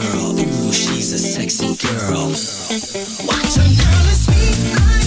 girl. Ooh, she's a sexy girl. Watch a girl and speak.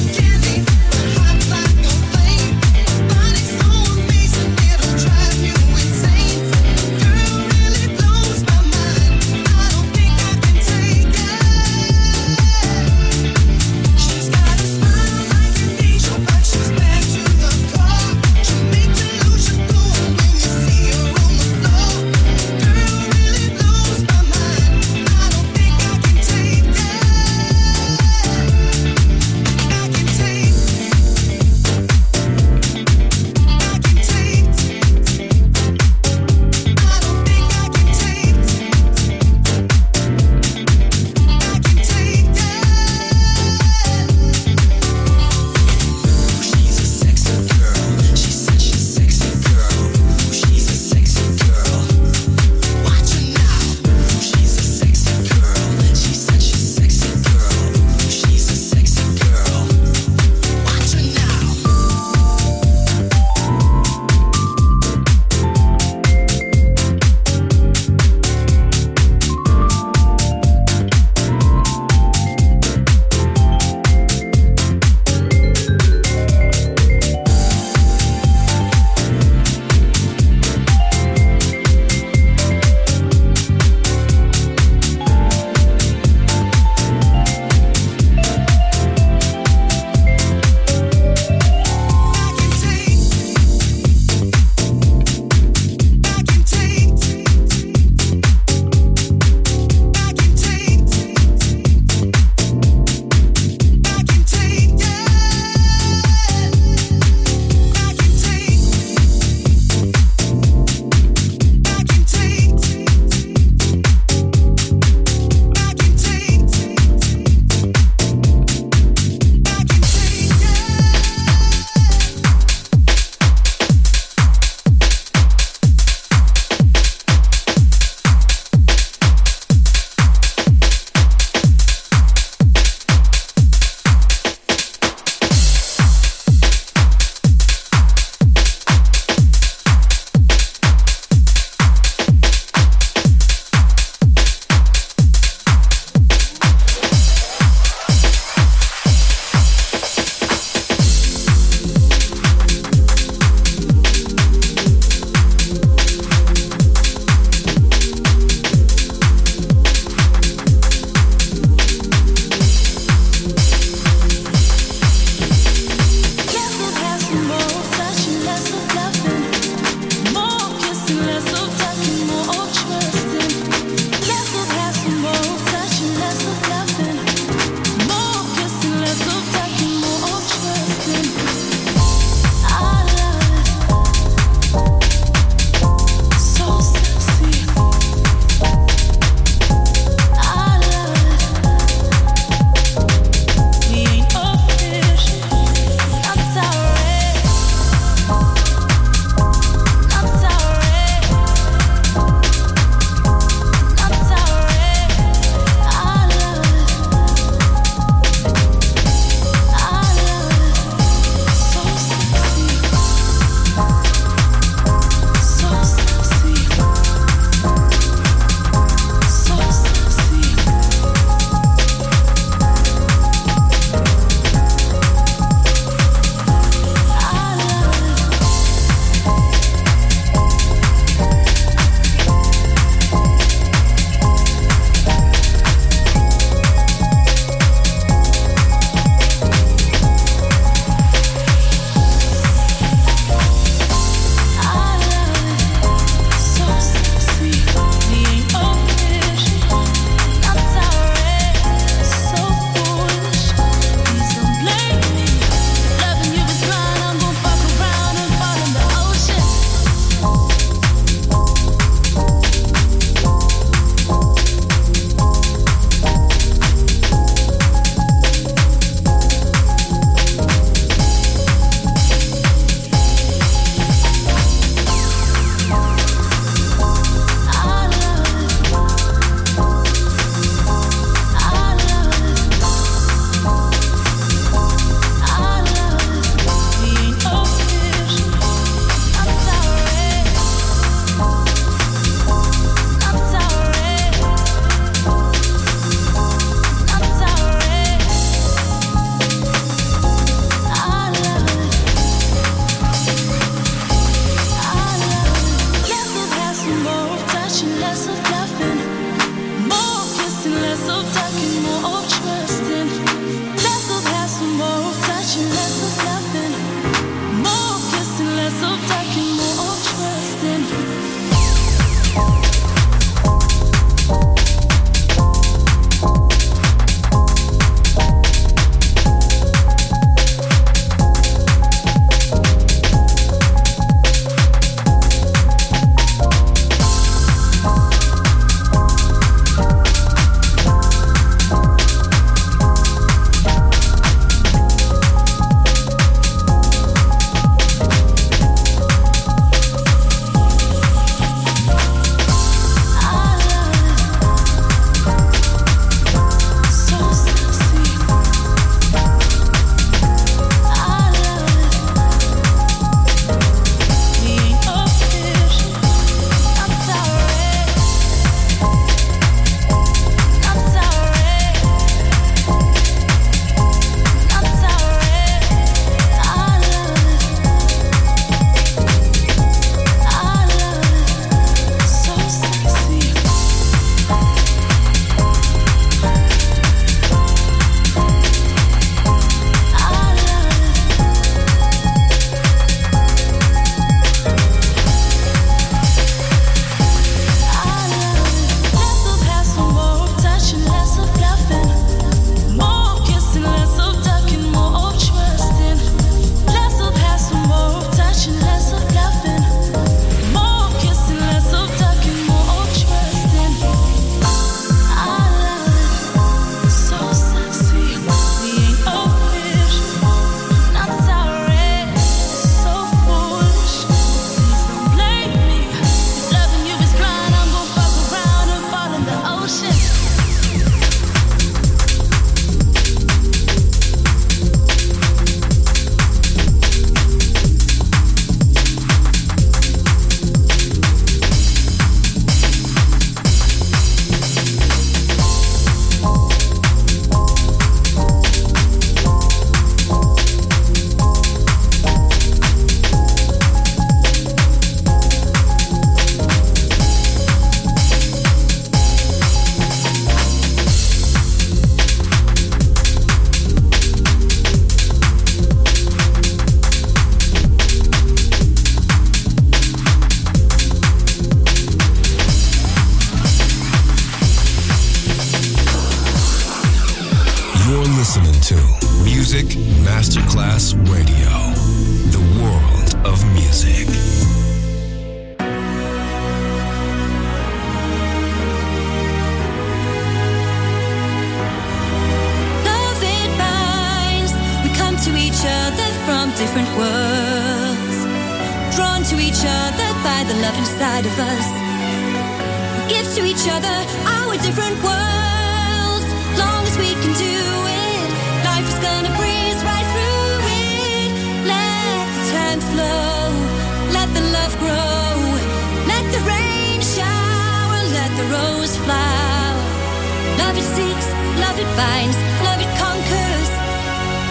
binds, love it conquers.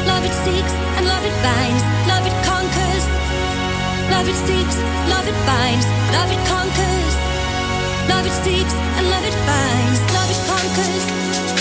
Love it seeks and love it binds, love it conquers. Love it seeks, love it binds, love it conquers. Love it seeks and love it binds, love it conquers.